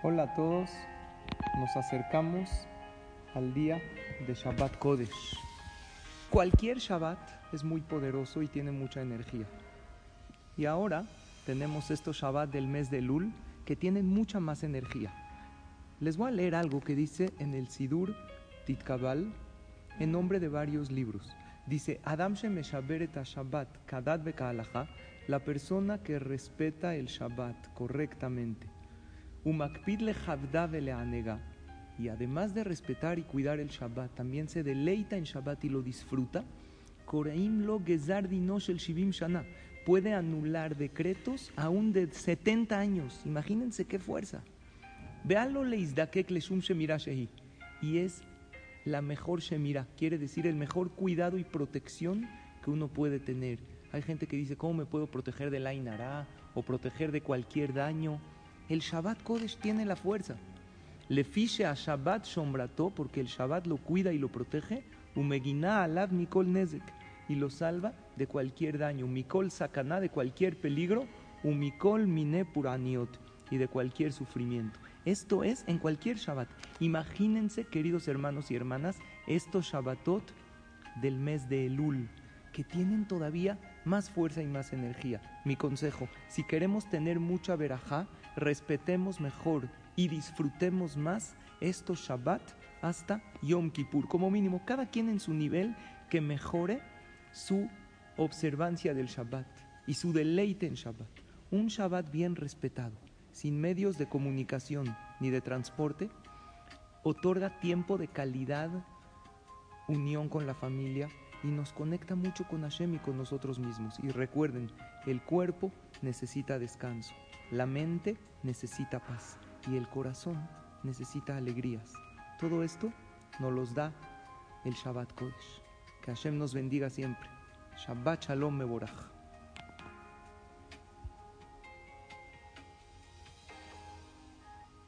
Hola a todos, nos acercamos al día de Shabbat Kodesh. Cualquier Shabbat es muy poderoso y tiene mucha energía. Y ahora tenemos estos Shabbat del mes de Lul que tienen mucha más energía. Les voy a leer algo que dice en el Sidur Titkabal en nombre de varios libros. Dice, Adam Shemeshaberet Shabbat Kadat la persona que respeta el Shabbat correctamente y además de respetar y cuidar el Shabbat, también se deleita en Shabbat y lo disfruta. lo el puede anular decretos aún de 70 años. Imagínense qué fuerza. Shehi. Y es la mejor shemira, quiere decir el mejor cuidado y protección que uno puede tener. Hay gente que dice, ¿cómo me puedo proteger del Ainara o proteger de cualquier daño? El Shabbat Kodesh tiene la fuerza. Le fiche a Shabbat Shombrato, porque el Shabbat lo cuida y lo protege. Umegina alad mikol nezek, y lo salva de cualquier daño. Mikol sakaná, de cualquier peligro. Umikol mine puraniot, y de cualquier sufrimiento. Esto es en cualquier Shabbat. Imagínense, queridos hermanos y hermanas, estos Shabbatot del mes de Elul, que tienen todavía más fuerza y más energía. Mi consejo, si queremos tener mucha verajá, respetemos mejor y disfrutemos más estos Shabbat hasta Yom Kippur. Como mínimo, cada quien en su nivel que mejore su observancia del Shabbat y su deleite en Shabbat. Un Shabbat bien respetado, sin medios de comunicación ni de transporte, otorga tiempo de calidad, unión con la familia, y nos conecta mucho con Hashem y con nosotros mismos. Y recuerden, el cuerpo necesita descanso, la mente necesita paz y el corazón necesita alegrías. Todo esto nos los da el Shabbat Kodesh. Que Hashem nos bendiga siempre. Shabbat Shalom Meborach.